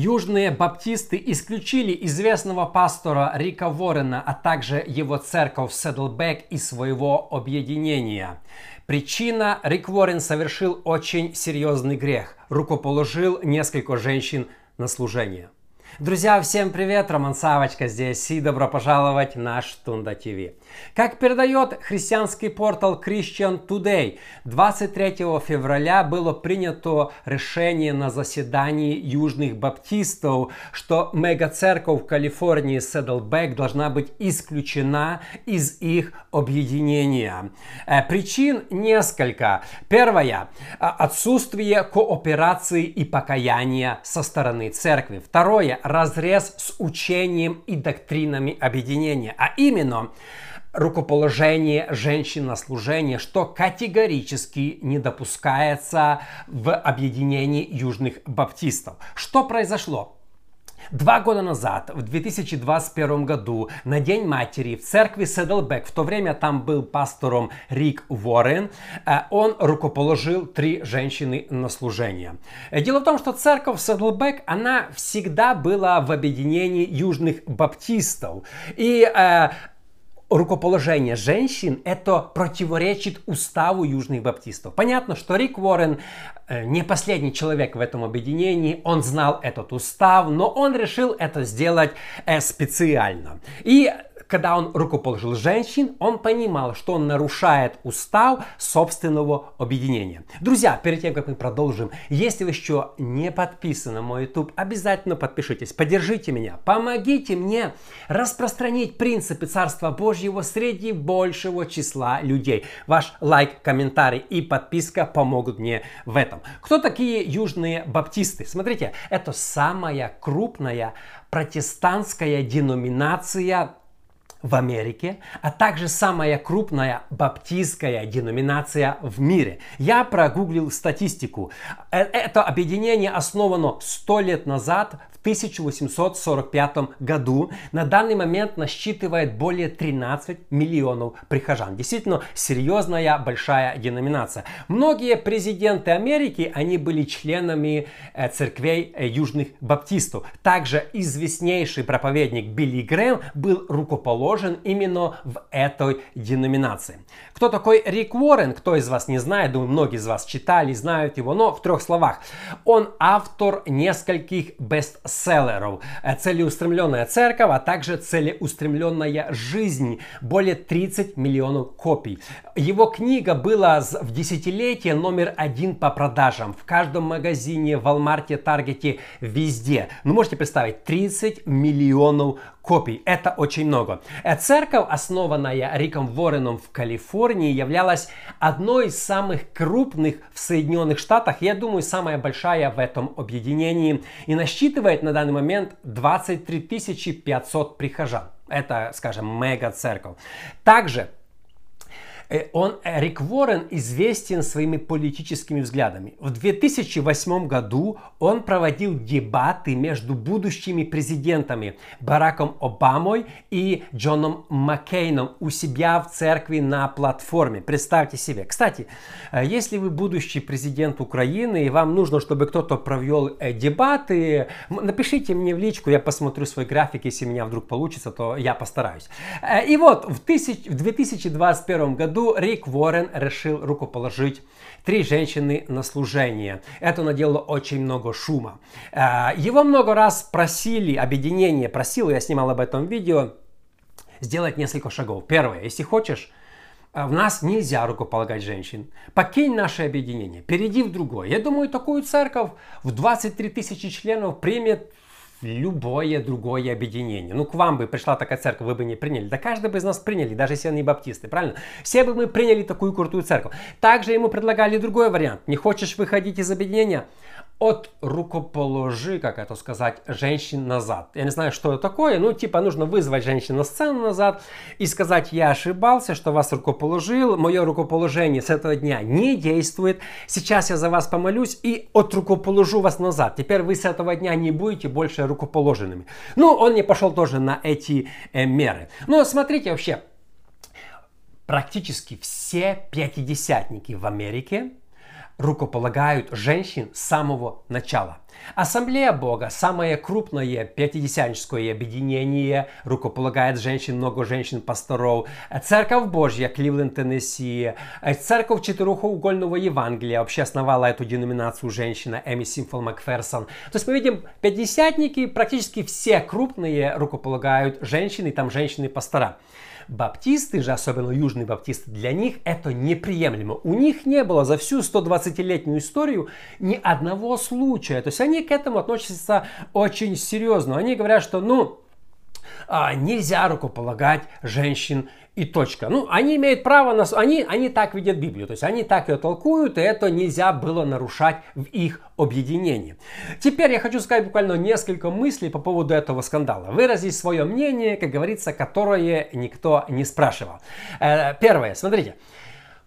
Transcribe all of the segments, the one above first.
Южные баптисты исключили известного пастора Рика Ворена, а также его церковь Седлбек из своего объединения. Причина – Рик Ворен совершил очень серьезный грех. Рукоположил несколько женщин на служение. Друзья, всем привет! Роман Савочка здесь и добро пожаловать на Штунда ТВ. Как передает христианский портал Christian Today, 23 февраля было принято решение на заседании южных баптистов, что мега-церковь в Калифорнии Седлбек должна быть исключена из их объединения. Э, причин несколько. Первое – отсутствие кооперации и покаяния со стороны церкви. Второе – разрез с учением и доктринами объединения, а именно рукоположение женщин на служение, что категорически не допускается в объединении южных баптистов. Что произошло? Два года назад, в 2021 году, на День матери в церкви Седлбек, в то время там был пастором Рик Уоррен, э, он рукоположил три женщины на служение. Э, дело в том, что церковь Седлбек, она всегда была в объединении южных баптистов. И э, рукоположение женщин, это противоречит уставу южных баптистов. Понятно, что Рик Уоррен э, не последний человек в этом объединении, он знал этот устав, но он решил это сделать э, специально. И когда он рукоположил женщин, он понимал, что он нарушает устав собственного объединения. Друзья, перед тем, как мы продолжим, если вы еще не подписаны на мой YouTube, обязательно подпишитесь, поддержите меня, помогите мне распространить принципы Царства Божьего среди большего числа людей. Ваш лайк, комментарий и подписка помогут мне в этом. Кто такие южные баптисты? Смотрите, это самая крупная протестантская деноминация в Америке, а также самая крупная баптистская деноминация в мире. Я прогуглил статистику. Э, это объединение основано 100 лет назад, в 1845 году. На данный момент насчитывает более 13 миллионов прихожан. Действительно серьезная большая деноминация. Многие президенты Америки, они были членами э, церквей э, южных баптистов. Также известнейший проповедник Билли Грэм был рукоположен именно в этой деноминации. Кто такой Рик Уоррен? Кто из вас не знает? Думаю, многие из вас читали, знают его, но в трех словах. Он автор нескольких бестселлеров. Целеустремленная церковь, а также целеустремленная жизнь. Более 30 миллионов копий. Его книга была в десятилетие номер один по продажам. В каждом магазине, в Walmart, Таргете, везде. Ну, можете представить, 30 миллионов копий. Это очень много. Э, церковь, основанная Риком Вореном в Калифорнии, являлась одной из самых крупных в Соединенных Штатах. Я думаю, самая большая в этом объединении. И насчитывает на данный момент 23 500 прихожан. Это, скажем, мега-церковь. Также он, э, Рик Уоррен известен своими политическими взглядами. В 2008 году он проводил дебаты между будущими президентами Бараком Обамой и Джоном Маккейном у себя в церкви на платформе. Представьте себе. Кстати, э, если вы будущий президент Украины и вам нужно, чтобы кто-то провел дебаты, напишите мне в личку, я посмотрю свой график, если у меня вдруг получится, то я постараюсь. И вот в 2021 году году Рик Уоррен решил рукоположить три женщины на служение. Это наделало очень много шума. Э, его много раз просили, объединение просило, я снимал об этом видео, сделать несколько шагов. Первое, если хочешь, э, в нас нельзя рукополагать женщин. Покинь наше объединение, перейди в другое. Я думаю, такую церковь в 23 тысячи членов примет любое другое объединение. Ну, к вам бы пришла такая церковь, вы бы не приняли. Да каждый бы из нас приняли, даже если они баптисты, правильно? Все бы мы приняли такую крутую церковь. Также ему предлагали другой вариант. Не хочешь выходить из объединения? От рукоположи, как это сказать, женщин назад. Я не знаю, что это такое, ну, типа, нужно вызвать женщин на сцену назад и сказать, я ошибался, что вас рукоположил, мое рукоположение с этого дня не действует, сейчас я за вас помолюсь и от рукоположу вас назад. Теперь вы с этого дня не будете больше рукоположенными. Ну, он не пошел тоже на эти э, меры. Но смотрите вообще, практически все пятидесятники в Америке рукополагают женщин с самого начала. Ассамблея Бога, самое крупное пятидесятническое объединение, рукополагает женщин, много женщин-пасторов. Церковь Божья, Кливленд, Теннесси. Церковь Четырехугольного Евангелия вообще основала эту деноминацию женщина Эми Симфол Макферсон. То есть мы видим, пятидесятники практически все крупные рукополагают женщины, там женщины-пастора. Баптисты же, особенно южные баптисты, для них это неприемлемо. У них не было за всю 120-летнюю историю ни одного случая. То есть они к этому относятся очень серьезно. Они говорят, что ну, а, нельзя рукополагать женщин и точка. Ну, они имеют право на... Они, они так видят Библию, то есть они так ее толкуют, и это нельзя было нарушать в их объединении. Теперь я хочу сказать буквально несколько мыслей по поводу этого скандала. Выразить свое мнение, как говорится, которое никто не спрашивал. Э, первое, смотрите.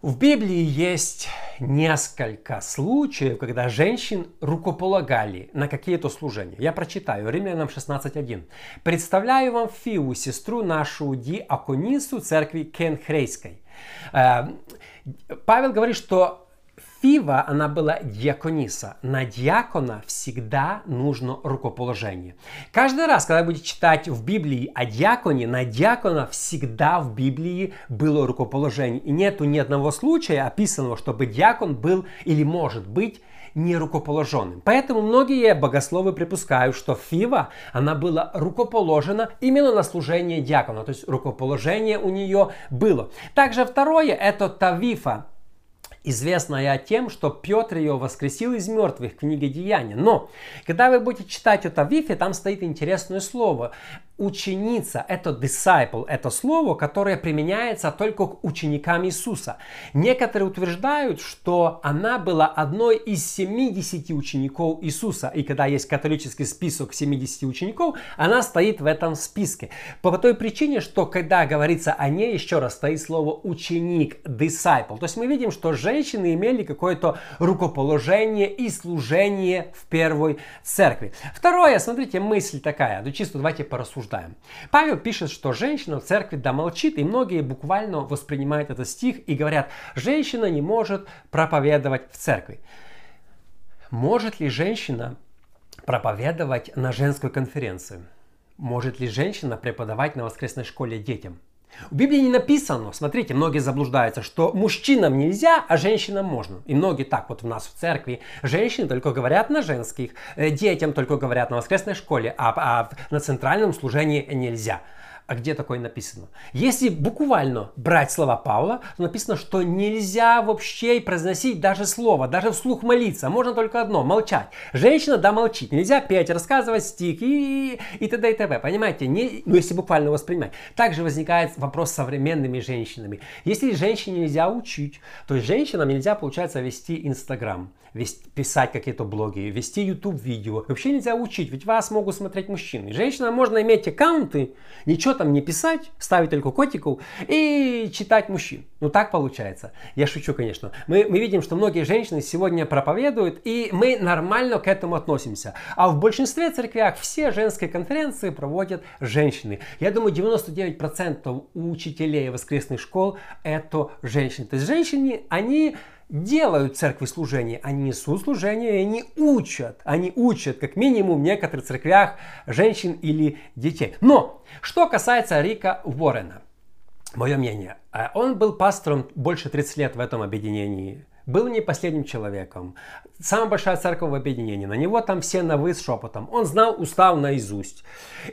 В Библии есть несколько случаев, когда женщин рукополагали на какие-то служения. Я прочитаю Римлянам 16.1. «Представляю вам Фиву, сестру нашу диаконису церкви Кенхрейской». Э, Павел говорит, что Фива, она была диакониса. На диакона всегда нужно рукоположение. Каждый раз, когда будете читать в Библии о диаконе, на диакона всегда в Библии было рукоположение. И нету ни одного случая описанного, чтобы диакон был или может быть не рукоположенным. Поэтому многие богословы припускают, что Фива, она была рукоположена именно на служение диакона. То есть рукоположение у нее было. Также второе, это Тавифа известная тем, что Петр ее воскресил из мертвых, книга Деяния. Но, когда вы будете читать это в Вифе, там стоит интересное слово ученица, это disciple, это слово, которое применяется только к ученикам Иисуса. Некоторые утверждают, что она была одной из 70 учеников Иисуса. И когда есть католический список 70 учеников, она стоит в этом списке. По той причине, что когда говорится о ней, еще раз стоит слово ученик, disciple. То есть мы видим, что женщины имели какое-то рукоположение и служение в первой церкви. Второе, смотрите, мысль такая, ну чисто давайте порассуждаем обсуждаем. Павел пишет, что женщина в церкви да молчит, и многие буквально воспринимают этот стих и говорят, женщина не может проповедовать в церкви. Может ли женщина проповедовать на женской конференции? Может ли женщина преподавать на воскресной школе детям? В Библии не написано, смотрите, многие заблуждаются, что мужчинам нельзя, а женщинам можно. И многие так вот у нас в церкви. Женщины только говорят на женских, э, детям только говорят на воскресной школе, а, а на центральном служении нельзя. А где такое написано? Если буквально брать слова Павла, то написано, что нельзя вообще произносить даже слово, даже вслух молиться. Можно только одно – молчать. Женщина, да, молчит. Нельзя петь, рассказывать стих и, и т.д. и т.п. Понимаете? Не, ну, если буквально воспринимать. Также возникает вопрос с современными женщинами. Если женщине нельзя учить, то женщинам нельзя, получается, вести Инстаграм вести, писать какие-то блоги, вести YouTube видео. Вообще нельзя учить, ведь вас могут смотреть мужчины. Женщинам можно иметь аккаунты, ничего там не писать, ставить только котиков и читать мужчин. Ну так получается. Я шучу, конечно. Мы, мы видим, что многие женщины сегодня проповедуют, и мы нормально к этому относимся. А в большинстве церквях все женские конференции проводят женщины. Я думаю, 99% учителей воскресных школ это женщины. То есть женщины, они делают церкви служение, они несут служение, и они учат. Они учат, как минимум, в некоторых церквях женщин или детей. Но, что касается Рика Уоррена, мое мнение, э, он был пастором больше 30 лет в этом объединении был не последним человеком. Самая большая церковь в объединении. На него там все на вы с шепотом. Он знал устав наизусть.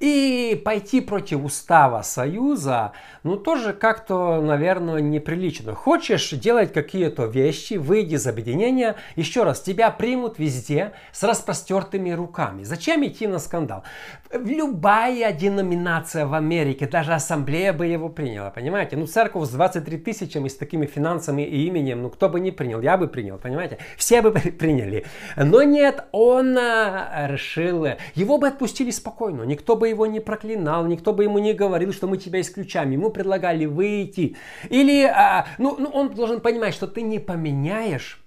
И пойти против устава Союза, ну тоже как-то, наверное, неприлично. Хочешь делать какие-то вещи, выйди из объединения. Еще раз, тебя примут везде с распростертыми руками. Зачем идти на скандал? Любая деноминация в Америке, даже ассамблея бы его приняла, понимаете? Ну церковь с 23 тысячами, с такими финансами и именем, ну кто бы не принял, я бы принял, понимаете? Все бы приняли. Но нет, он а, решил, его бы отпустили спокойно, никто бы его не проклинал, никто бы ему не говорил, что мы тебя исключаем, ему предлагали выйти. Или, а, ну, ну он должен понимать, что ты не поменяешь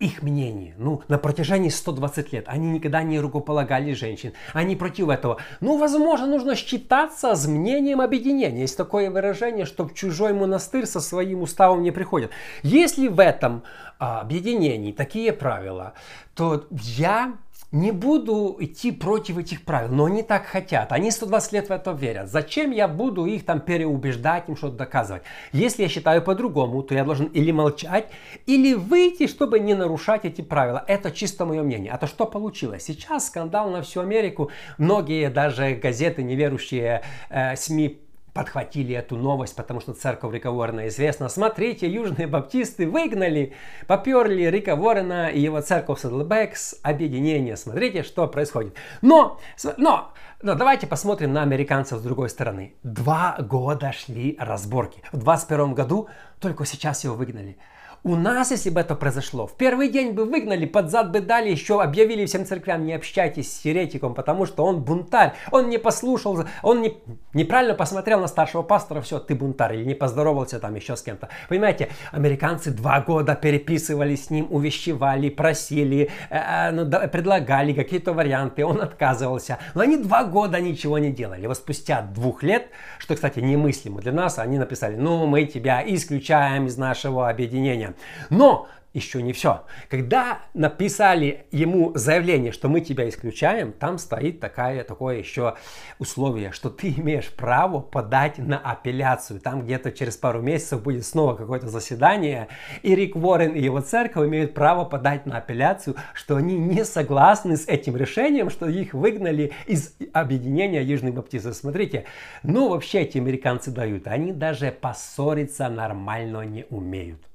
их мнение. Ну, на протяжении 120 лет они никогда не рукополагали женщин. Они против этого. Ну, возможно, нужно считаться с мнением объединения. Есть такое выражение, что в чужой монастырь со своим уставом не приходят. Если в этом а, объединении такие правила, то я не буду идти против этих правил, но они так хотят, они 120 лет в это верят. Зачем я буду их там переубеждать, им что-то доказывать? Если я считаю по-другому, то я должен или молчать, или выйти, чтобы не нарушать эти правила. Это чисто мое мнение. А то что получилось? Сейчас скандал на всю Америку. Многие даже газеты, неверующие э, СМИ подхватили эту новость, потому что церковь Рика Уоррена известна. Смотрите, южные баптисты выгнали, поперли Рика Уоррена и его церковь Садлбэк с объединения. Смотрите, что происходит. Но, но, но давайте посмотрим на американцев с другой стороны. Два года шли разборки. В 21 году только сейчас его выгнали. У нас, если бы это произошло, в первый день бы выгнали, под зад бы дали, еще объявили всем церквям, не общайтесь с еретиком, потому что он бунтарь, он не послушал, он не, неправильно посмотрел на старшего пастора, все, ты бунтарь, или не поздоровался там еще с кем-то. Понимаете, американцы два года переписывали с ним, увещевали, просили, э, э, ну, да, предлагали какие-то варианты, он отказывался. Но они два года ничего не делали. Вот спустя двух лет, что, кстати, немыслимо для нас, они написали, ну, мы тебя исключаем из нашего объединения. Но еще не все. Когда написали ему заявление, что мы тебя исключаем, там стоит такая, такое еще условие, что ты имеешь право подать на апелляцию. Там где-то через пару месяцев будет снова какое-то заседание, и Рик Уоррен и его церковь имеют право подать на апелляцию, что они не согласны с этим решением, что их выгнали из объединения Южных Баптистов. Смотрите, ну вообще эти американцы дают, они даже поссориться нормально не умеют.